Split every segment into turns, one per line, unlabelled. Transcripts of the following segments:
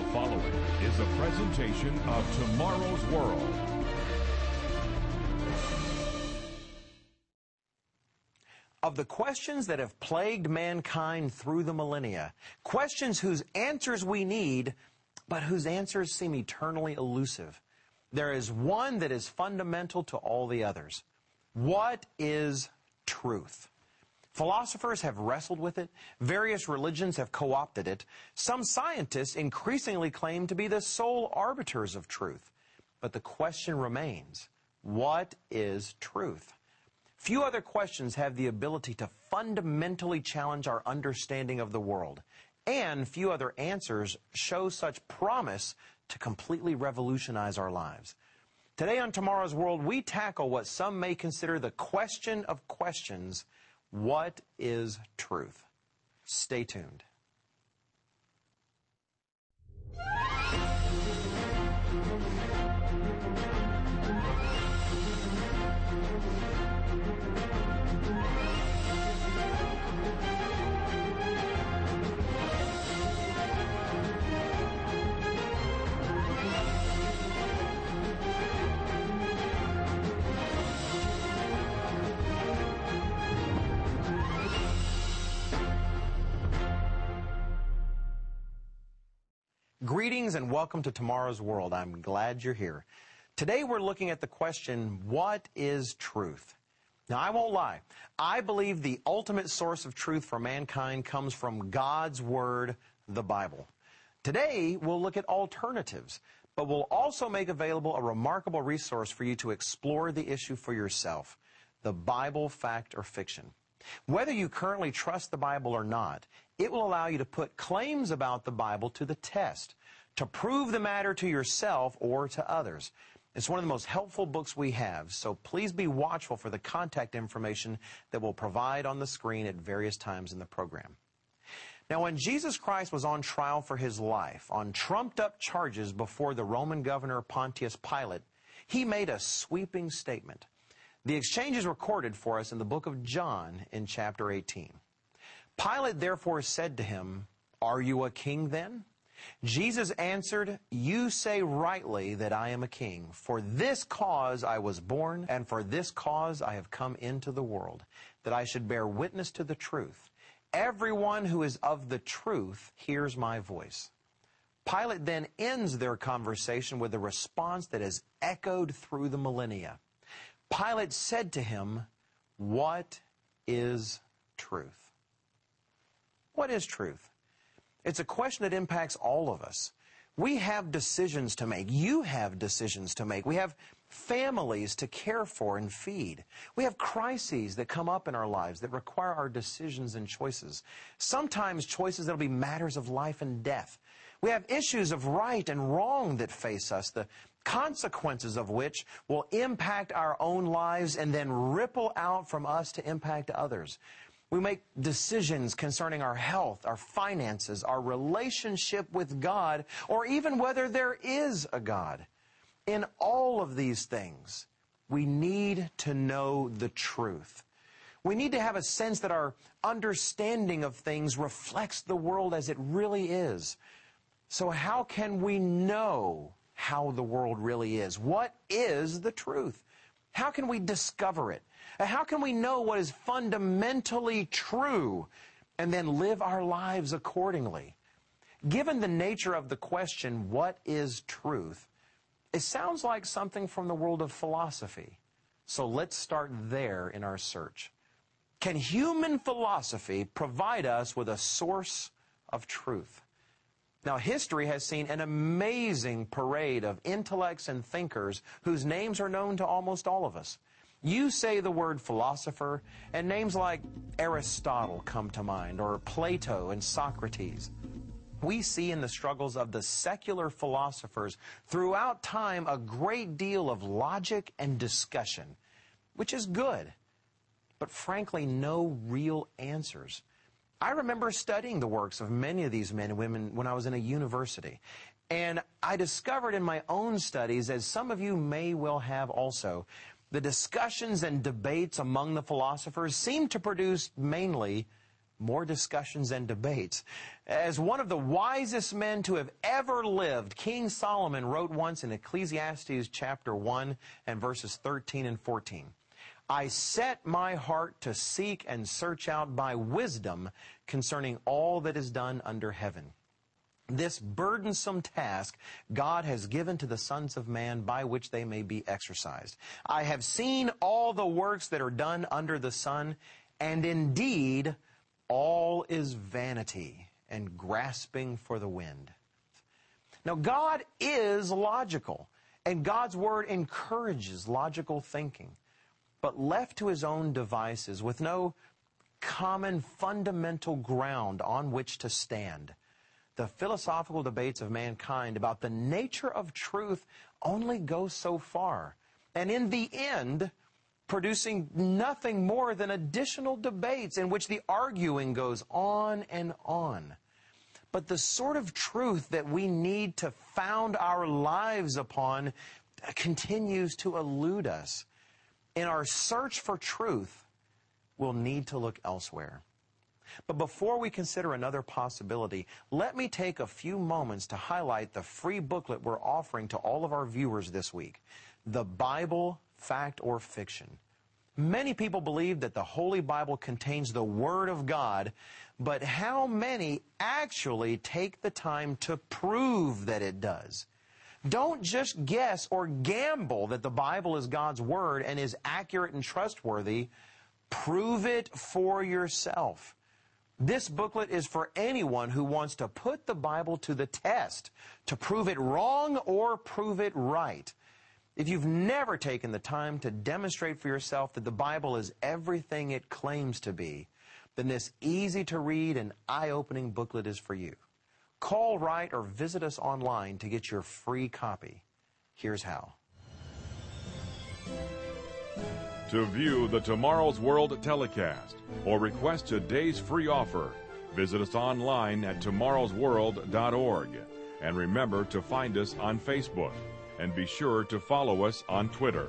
The following is a presentation of Tomorrow's World.
Of the questions that have plagued mankind through the millennia, questions whose answers we need, but whose answers seem eternally elusive, there is one that is fundamental to all the others. What is truth? Philosophers have wrestled with it. Various religions have co-opted it. Some scientists increasingly claim to be the sole arbiters of truth. But the question remains, what is truth? Few other questions have the ability to fundamentally challenge our understanding of the world. And few other answers show such promise to completely revolutionize our lives. Today on Tomorrow's World, we tackle what some may consider the question of questions what is truth? Stay tuned. Greetings and welcome to Tomorrow's World. I'm glad you're here. Today we're looking at the question, what is truth? Now, I won't lie. I believe the ultimate source of truth for mankind comes from God's Word, the Bible. Today, we'll look at alternatives, but we'll also make available a remarkable resource for you to explore the issue for yourself the Bible, fact, or fiction. Whether you currently trust the Bible or not, it will allow you to put claims about the Bible to the test, to prove the matter to yourself or to others. It's one of the most helpful books we have, so please be watchful for the contact information that we'll provide on the screen at various times in the program. Now, when Jesus Christ was on trial for his life, on trumped up charges before the Roman governor Pontius Pilate, he made a sweeping statement. The exchange is recorded for us in the book of John in chapter 18. Pilate therefore said to him, Are you a king then? Jesus answered, You say rightly that I am a king. For this cause I was born, and for this cause I have come into the world, that I should bear witness to the truth. Everyone who is of the truth hears my voice. Pilate then ends their conversation with a response that has echoed through the millennia. Pilate said to him, What is truth? What is truth? It's a question that impacts all of us. We have decisions to make. You have decisions to make. We have families to care for and feed. We have crises that come up in our lives that require our decisions and choices. Sometimes choices that'll be matters of life and death. We have issues of right and wrong that face us, the consequences of which will impact our own lives and then ripple out from us to impact others. We make decisions concerning our health, our finances, our relationship with God, or even whether there is a God. In all of these things, we need to know the truth. We need to have a sense that our understanding of things reflects the world as it really is. So how can we know how the world really is? What is the truth? How can we discover it? How can we know what is fundamentally true and then live our lives accordingly? Given the nature of the question, what is truth? It sounds like something from the world of philosophy. So let's start there in our search. Can human philosophy provide us with a source of truth? Now, history has seen an amazing parade of intellects and thinkers whose names are known to almost all of us. You say the word philosopher, and names like Aristotle come to mind, or Plato and Socrates. We see in the struggles of the secular philosophers throughout time a great deal of logic and discussion, which is good, but frankly, no real answers. I remember studying the works of many of these men and women when I was in a university. And I discovered in my own studies, as some of you may well have also, the discussions and debates among the philosophers seem to produce mainly more discussions and debates. As one of the wisest men to have ever lived, King Solomon wrote once in Ecclesiastes chapter 1 and verses 13 and 14. I set my heart to seek and search out by wisdom concerning all that is done under heaven. This burdensome task God has given to the sons of man by which they may be exercised. I have seen all the works that are done under the sun, and indeed all is vanity and grasping for the wind. Now, God is logical, and God's Word encourages logical thinking. But left to his own devices with no common fundamental ground on which to stand, the philosophical debates of mankind about the nature of truth only go so far. And in the end, producing nothing more than additional debates in which the arguing goes on and on. But the sort of truth that we need to found our lives upon continues to elude us. In our search for truth, we'll need to look elsewhere. But before we consider another possibility, let me take a few moments to highlight the free booklet we're offering to all of our viewers this week. The Bible fact or fiction. Many people believe that the Holy Bible contains the Word of God, but how many actually take the time to prove that it does? Don't just guess or gamble that the Bible is God's Word and is accurate and trustworthy. Prove it for yourself. This booklet is for anyone who wants to put the Bible to the test, to prove it wrong or prove it right. If you've never taken the time to demonstrate for yourself that the Bible is everything it claims to be, then this easy to read and eye opening booklet is for you. Call, write, or visit us online to get your free copy. Here's how.
To view the Tomorrow's World telecast or request today's free offer, visit us online at tomorrowsworld.org. And remember to find us on Facebook and be sure to follow us on Twitter.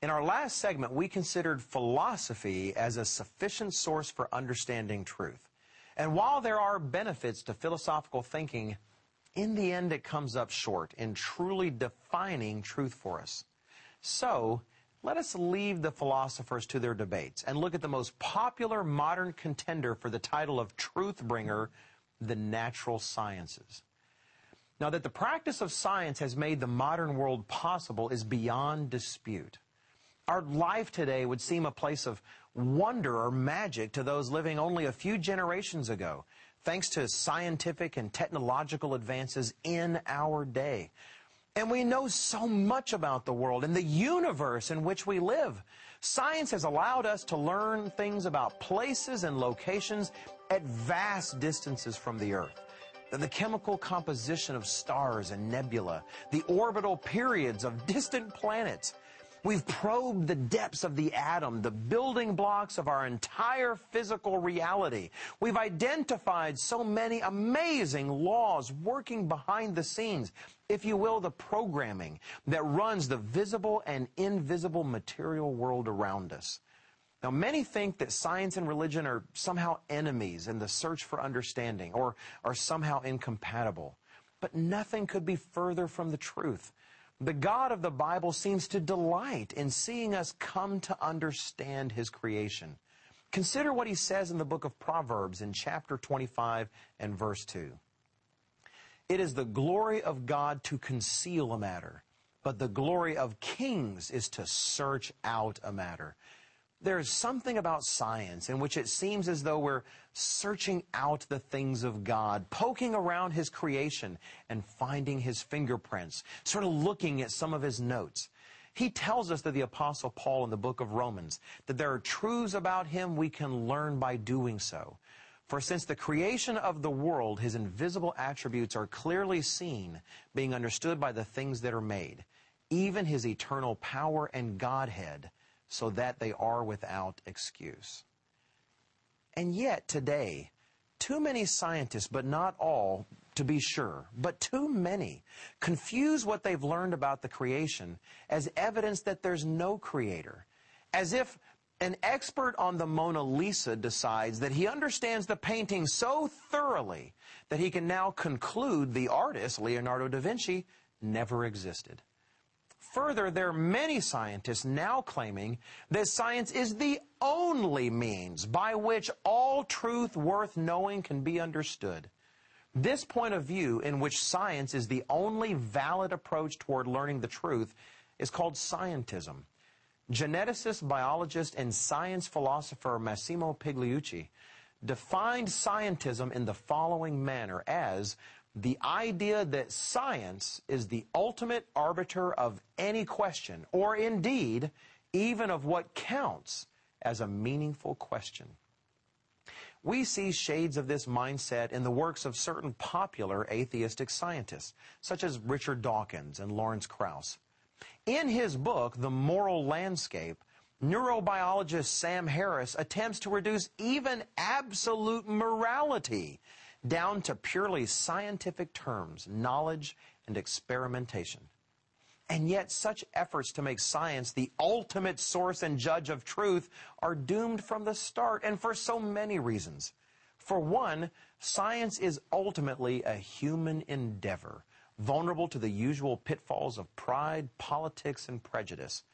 In our last segment, we considered philosophy as a sufficient source for understanding truth. And while there are benefits to philosophical thinking, in the end it comes up short in truly defining truth for us. So, let us leave the philosophers to their debates and look at the most popular modern contender for the title of truth bringer, the natural sciences. Now, that the practice of science has made the modern world possible is beyond dispute. Our life today would seem a place of wonder or magic to those living only a few generations ago, thanks to scientific and technological advances in our day. And we know so much about the world and the universe in which we live. Science has allowed us to learn things about places and locations at vast distances from the Earth. The chemical composition of stars and nebula, the orbital periods of distant planets, We've probed the depths of the atom, the building blocks of our entire physical reality. We've identified so many amazing laws working behind the scenes, if you will, the programming that runs the visible and invisible material world around us. Now, many think that science and religion are somehow enemies in the search for understanding or are somehow incompatible. But nothing could be further from the truth. The God of the Bible seems to delight in seeing us come to understand His creation. Consider what He says in the book of Proverbs in chapter 25 and verse 2. It is the glory of God to conceal a matter, but the glory of kings is to search out a matter. There's something about science in which it seems as though we're searching out the things of God, poking around His creation and finding His fingerprints, sort of looking at some of His notes. He tells us that the Apostle Paul in the book of Romans, that there are truths about Him we can learn by doing so. For since the creation of the world, His invisible attributes are clearly seen, being understood by the things that are made, even His eternal power and Godhead, so that they are without excuse. And yet, today, too many scientists, but not all, to be sure, but too many, confuse what they've learned about the creation as evidence that there's no creator. As if an expert on the Mona Lisa decides that he understands the painting so thoroughly that he can now conclude the artist, Leonardo da Vinci, never existed. Further, there are many scientists now claiming that science is the only means by which all truth worth knowing can be understood. This point of view, in which science is the only valid approach toward learning the truth, is called scientism. Geneticist, biologist, and science philosopher Massimo Pigliucci defined scientism in the following manner as the idea that science is the ultimate arbiter of any question, or indeed, even of what counts as a meaningful question. We see shades of this mindset in the works of certain popular atheistic scientists, such as Richard Dawkins and Lawrence Krauss. In his book, The Moral Landscape, neurobiologist Sam Harris attempts to reduce even absolute morality down to purely scientific terms, knowledge and experimentation. And yet, such efforts to make science the ultimate source and judge of truth are doomed from the start, and for so many reasons. For one, science is ultimately a human endeavor, vulnerable to the usual pitfalls of pride, politics, and prejudice.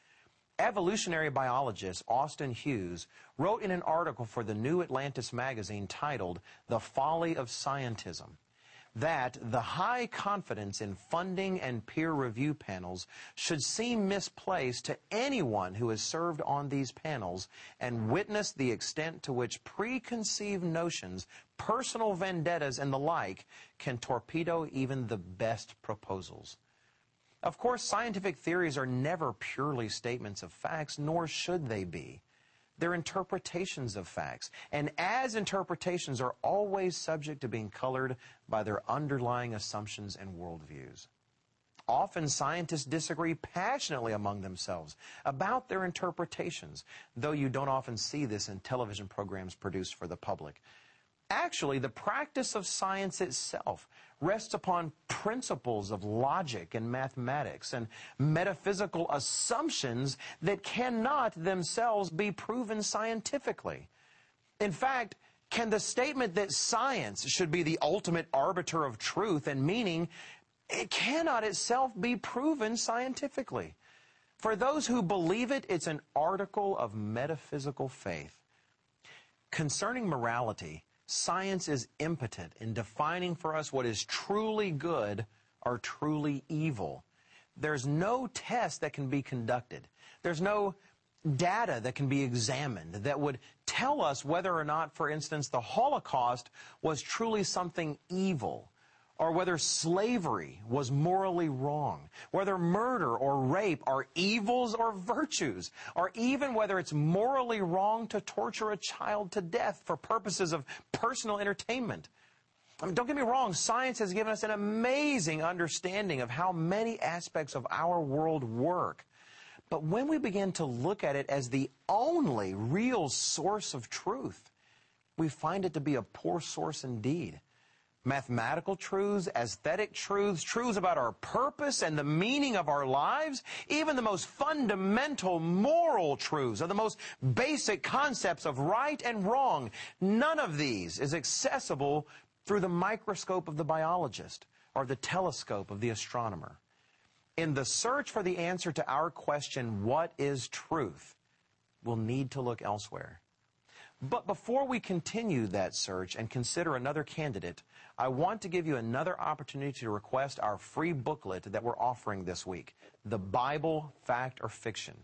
Evolutionary biologist Austin Hughes wrote in an article for the New Atlantis magazine titled The Folly of Scientism that the high confidence in funding and peer review panels should seem misplaced to anyone who has served on these panels and witnessed the extent to which preconceived notions, personal vendettas, and the like can torpedo even the best proposals. Of course, scientific theories are never purely statements of facts, nor should they be. They're interpretations of facts. And as interpretations are always subject to being colored by their underlying assumptions and worldviews. Often scientists disagree passionately among themselves about their interpretations, though you don't often see this in television programs produced for the public. Actually, the practice of science itself rests upon principles of logic and mathematics and metaphysical assumptions that cannot themselves be proven scientifically. In fact, can the statement that science should be the ultimate arbiter of truth and meaning, it cannot itself be proven scientifically. For those who believe it, it's an article of metaphysical faith. Concerning morality, Science is impotent in defining for us what is truly good or truly evil. There's no test that can be conducted. There's no data that can be examined that would tell us whether or not, for instance, the Holocaust was truly something evil or whether slavery was morally wrong, whether murder or rape are evils or virtues, or even whether it's morally wrong to torture a child to death for purposes of personal entertainment. I mean, don't get me wrong, science has given us an amazing understanding of how many aspects of our world work. But when we begin to look at it as the only real source of truth, we find it to be a poor source indeed mathematical truths, aesthetic truths, truths about our purpose and the meaning of our lives, even the most fundamental moral truths or the most basic concepts of right and wrong. None of these is accessible through the microscope of the biologist or the telescope of the astronomer. In the search for the answer to our question, what is truth, we'll need to look elsewhere. But before we continue that search and consider another candidate, I want to give you another opportunity to request our free booklet that we're offering this week, The Bible, Fact or Fiction.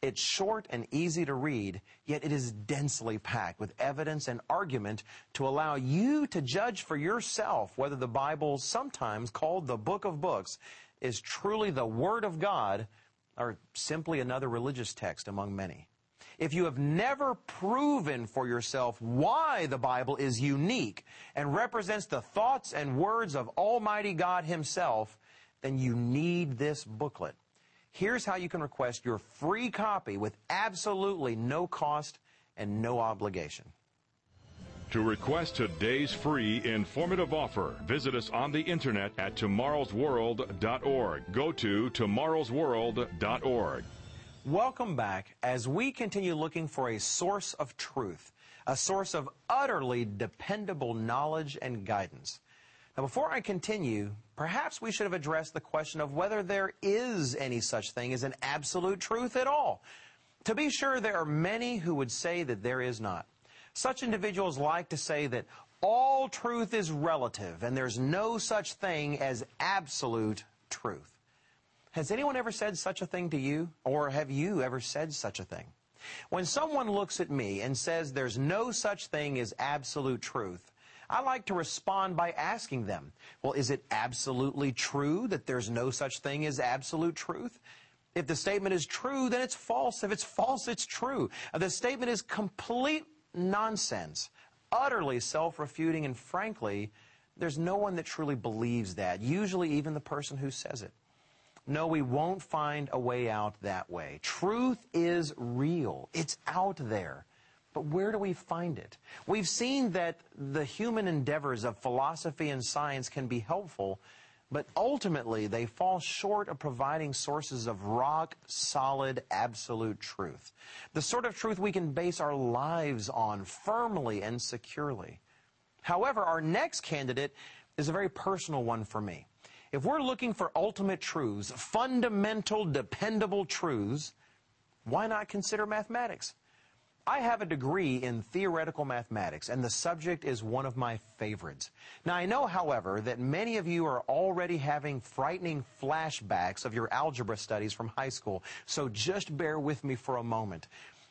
It's short and easy to read, yet it is densely packed with evidence and argument to allow you to judge for yourself whether the Bible, sometimes called the book of books, is truly the Word of God or simply another religious text among many. If you have never proven for yourself why the Bible is unique and represents the thoughts and words of Almighty God Himself, then you need this booklet. Here's how you can request your free copy with absolutely no cost and no obligation.
To request today's free informative offer, visit us on the internet at tomorrowsworld.org. Go to tomorrowsworld.org.
Welcome back as we continue looking for a source of truth, a source of utterly dependable knowledge and guidance. Now, before I continue, perhaps we should have addressed the question of whether there is any such thing as an absolute truth at all. To be sure, there are many who would say that there is not. Such individuals like to say that all truth is relative and there's no such thing as absolute truth. Has anyone ever said such a thing to you? Or have you ever said such a thing? When someone looks at me and says there's no such thing as absolute truth, I like to respond by asking them, well, is it absolutely true that there's no such thing as absolute truth? If the statement is true, then it's false. If it's false, it's true. The statement is complete nonsense, utterly self-refuting, and frankly, there's no one that truly believes that, usually even the person who says it. No, we won't find a way out that way. Truth is real. It's out there. But where do we find it? We've seen that the human endeavors of philosophy and science can be helpful, but ultimately they fall short of providing sources of rock solid, absolute truth. The sort of truth we can base our lives on firmly and securely. However, our next candidate is a very personal one for me. If we're looking for ultimate truths, fundamental, dependable truths, why not consider mathematics? I have a degree in theoretical mathematics, and the subject is one of my favorites. Now, I know, however, that many of you are already having frightening flashbacks of your algebra studies from high school, so just bear with me for a moment.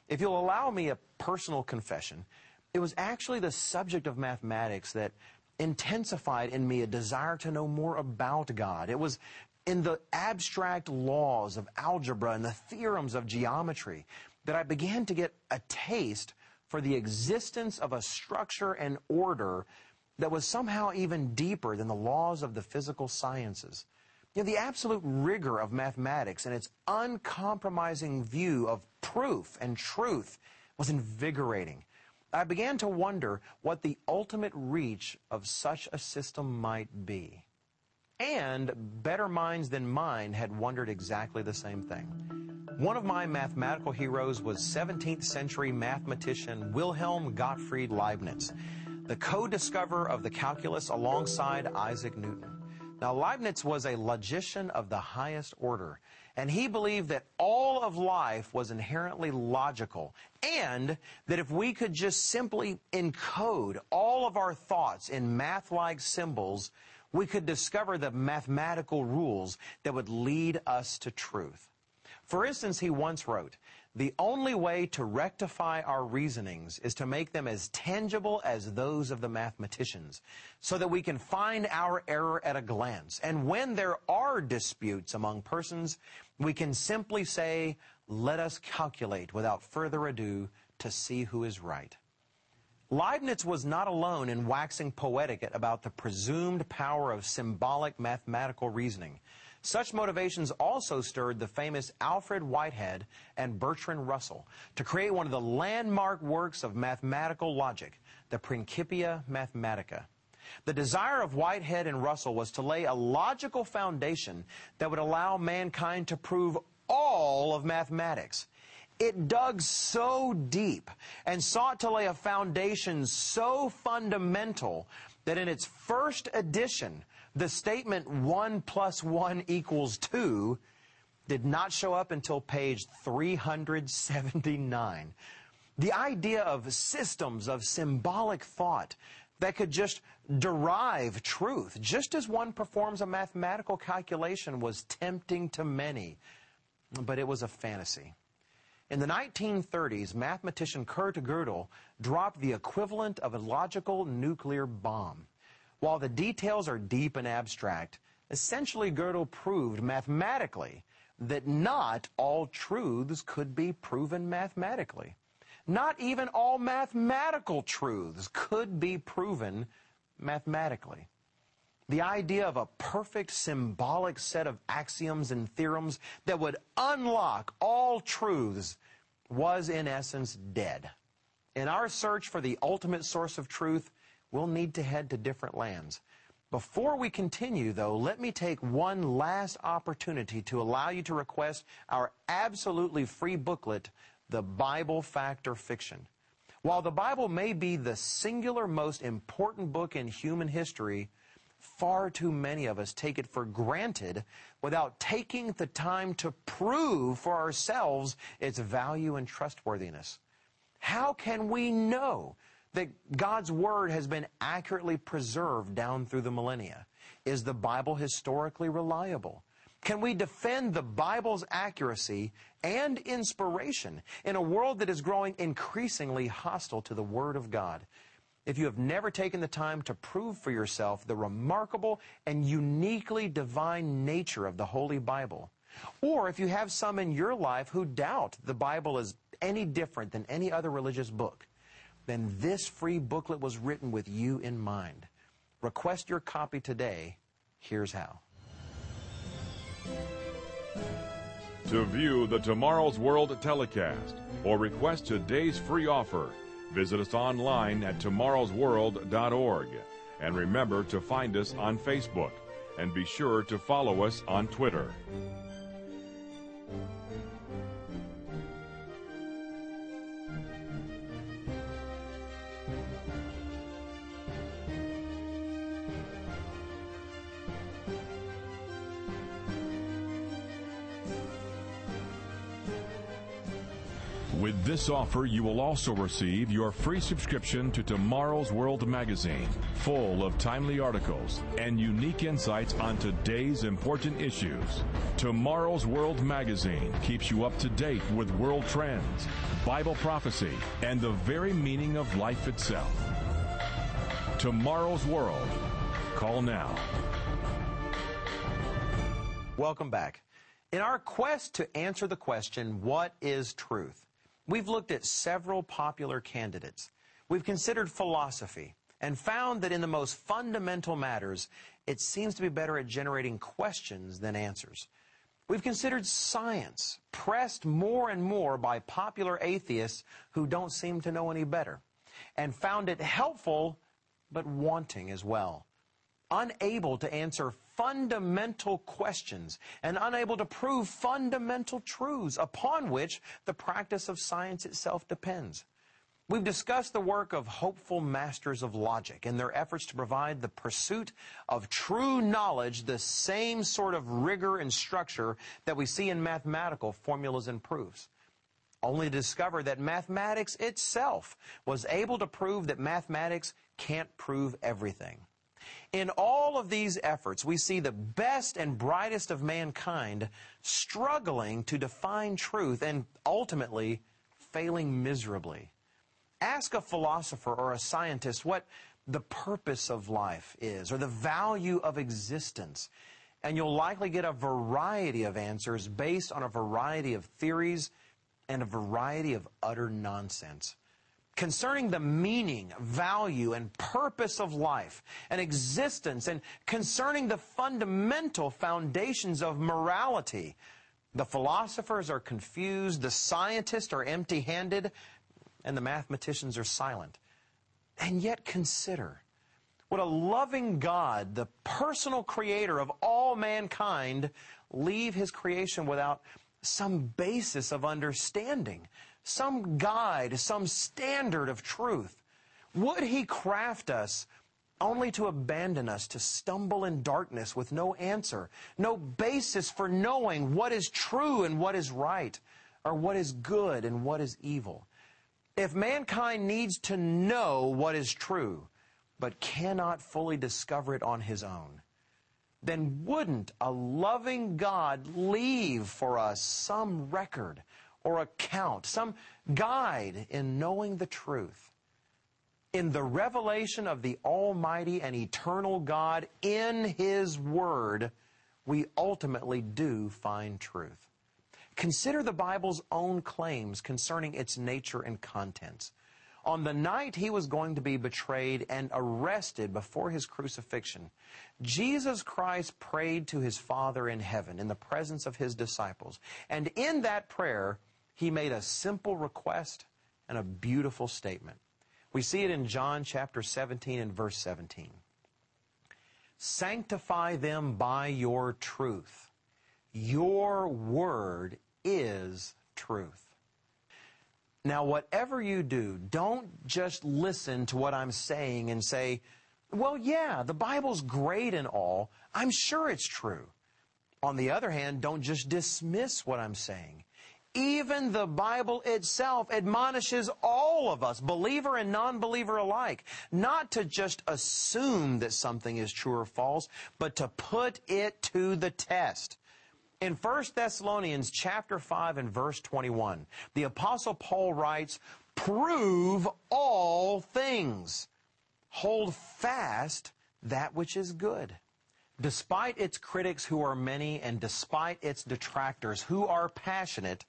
If you'll allow me a personal confession, it was actually the subject of mathematics that intensified in me a desire to know more about God. It was in the abstract laws of algebra and the theorems of geometry that I began to get a taste for the existence of a structure and order that was somehow even deeper than the laws of the physical sciences. You know, the absolute rigor of mathematics and its uncompromising view of proof and truth was invigorating. I began to wonder what the ultimate reach of such a system might be. And better minds than mine had wondered exactly the same thing. One of my mathematical heroes was 17th century mathematician Wilhelm Gottfried Leibniz, the co-discoverer of the calculus alongside Isaac Newton. Now, Leibniz was a logician of the highest order, and he believed that all of life was inherently logical, and that if we could just simply encode all of our thoughts in math-like symbols, we could discover the mathematical rules that would lead us to truth. For instance, he once wrote, the only way to rectify our reasonings is to make them as tangible as those of the mathematicians, so that we can find our error at a glance. And when there are disputes among persons, we can simply say, let us calculate without further ado to see who is right. Leibniz was not alone in waxing poetic about the presumed power of symbolic mathematical reasoning. Such motivations also stirred the famous Alfred Whitehead and Bertrand Russell to create one of the landmark works of mathematical logic, the Principia Mathematica. The desire of Whitehead and Russell was to lay a logical foundation that would allow mankind to prove all of mathematics. It dug so deep and sought to lay a foundation so fundamental that in its first edition, the statement 1 plus 1 equals 2 did not show up until page 379. The idea of systems of symbolic thought that could just derive truth, just as one performs a mathematical calculation, was tempting to many, but it was a fantasy. In the 1930s, mathematician Kurt Gödel dropped the equivalent of a logical nuclear bomb. While the details are deep and abstract, essentially Gödel proved mathematically that not all truths could be proven mathematically. Not even all mathematical truths could be proven mathematically. The idea of a perfect symbolic set of axioms and theorems that would unlock all truths was in essence dead. In our search for the ultimate source of truth, we'll need to head to different lands. Before we continue, though, let me take one last opportunity to allow you to request our absolutely free booklet, The Bible Fact or Fiction. While the Bible may be the singular most important book in human history, far too many of us take it for granted without taking the time to prove for ourselves its value and trustworthiness. How can we know that God's Word has been accurately preserved down through the millennia? Is the Bible historically reliable? Can we defend the Bible's accuracy and inspiration in a world that is growing increasingly hostile to the Word of God? if you have never taken the time to prove for yourself the remarkable and uniquely divine nature of the Holy Bible, or if you have some in your life who doubt the Bible is any different than any other religious book, then this free booklet was written with you in mind. Request your copy today. Here's how.
To view the Tomorrow's World telecast or request today's free offer, Visit us online at tomorrowsworld.org. And remember to find us on Facebook. And be sure to follow us on Twitter. This offer, you will also receive your free subscription to Tomorrow's World magazine, full of timely articles and unique insights on today's important issues. Tomorrow's World magazine keeps you up to date with world trends, Bible prophecy, and the very meaning of life itself. Tomorrow's World. Call now.
Welcome back. In our quest to answer the question, what is truth? We've looked at several popular candidates. We've considered philosophy and found that in the most fundamental matters, it seems to be better at generating questions than answers. We've considered science, pressed more and more by popular atheists who don't seem to know any better, and found it helpful but wanting as well unable to answer fundamental questions and unable to prove fundamental truths upon which the practice of science itself depends. We've discussed the work of hopeful masters of logic and their efforts to provide the pursuit of true knowledge the same sort of rigor and structure that we see in mathematical formulas and proofs. Only to discover that mathematics itself was able to prove that mathematics can't prove everything. In all of these efforts, we see the best and brightest of mankind struggling to define truth and ultimately failing miserably. Ask a philosopher or a scientist what the purpose of life is or the value of existence, and you'll likely get a variety of answers based on a variety of theories and a variety of utter nonsense concerning the meaning, value, and purpose of life and existence, and concerning the fundamental foundations of morality. The philosophers are confused, the scientists are empty handed, and the mathematicians are silent. And yet consider what a loving God, the personal creator of all mankind, leave his creation without some basis of understanding some guide, some standard of truth? Would He craft us only to abandon us to stumble in darkness with no answer, no basis for knowing what is true and what is right, or what is good and what is evil? If mankind needs to know what is true, but cannot fully discover it on his own, then wouldn't a loving God leave for us some record or account, some guide in knowing the truth. In the revelation of the Almighty and eternal God in His Word, we ultimately do find truth. Consider the Bible's own claims concerning its nature and contents. On the night he was going to be betrayed and arrested before his crucifixion, Jesus Christ prayed to his Father in heaven in the presence of his disciples. And in that prayer, he made a simple request and a beautiful statement. We see it in John chapter 17 and verse 17. Sanctify them by your truth. Your word is truth. Now, whatever you do, don't just listen to what I'm saying and say, well, yeah, the Bible's great and all. I'm sure it's true. On the other hand, don't just dismiss what I'm saying. Even the Bible itself admonishes all of us, believer and non-believer alike, not to just assume that something is true or false, but to put it to the test. In 1 Thessalonians chapter 5 and verse 21, the apostle Paul writes, "Prove all things. Hold fast that which is good." Despite its critics who are many and despite its detractors who are passionate,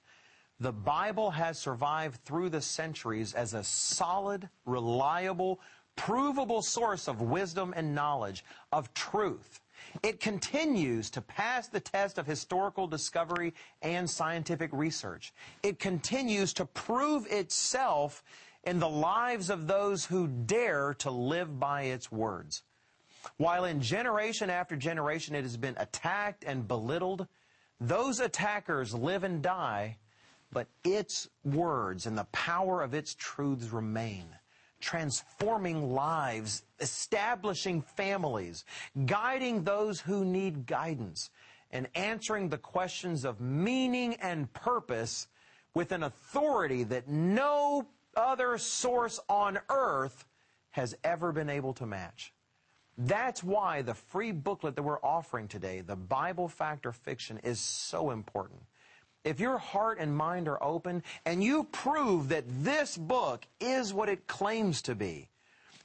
the Bible has survived through the centuries as a solid, reliable, provable source of wisdom and knowledge, of truth. It continues to pass the test of historical discovery and scientific research. It continues to prove itself in the lives of those who dare to live by its words. While in generation after generation it has been attacked and belittled, those attackers live and die, but its words and the power of its truths remain transforming lives, establishing families, guiding those who need guidance, and answering the questions of meaning and purpose with an authority that no other source on earth has ever been able to match. That's why the free booklet that we're offering today, the Bible Fact or Fiction, is so important if your heart and mind are open and you prove that this book is what it claims to be,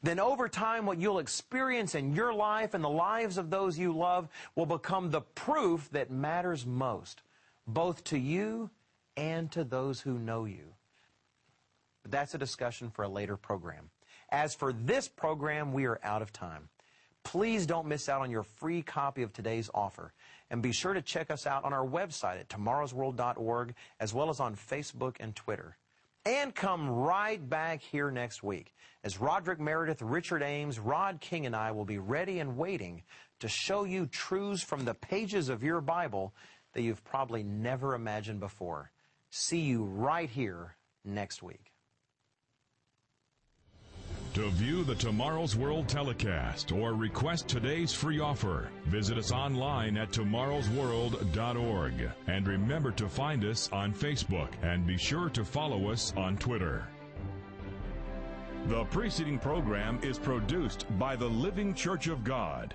then over time what you'll experience in your life and the lives of those you love will become the proof that matters most, both to you and to those who know you. But that's a discussion for a later program. As for this program, we are out of time. Please don't miss out on your free copy of today's offer. And be sure to check us out on our website at tomorrowsworld.org, as well as on Facebook and Twitter. And come right back here next week as Roderick Meredith, Richard Ames, Rod King, and I will be ready and waiting to show you truths from the pages of your Bible that you've probably never imagined before. See you right here next week.
To view the Tomorrow's World telecast or request today's free offer, visit us online at tomorrowsworld.org. And remember to find us on Facebook and be sure to follow us on Twitter. The preceding program is produced by the Living Church of God.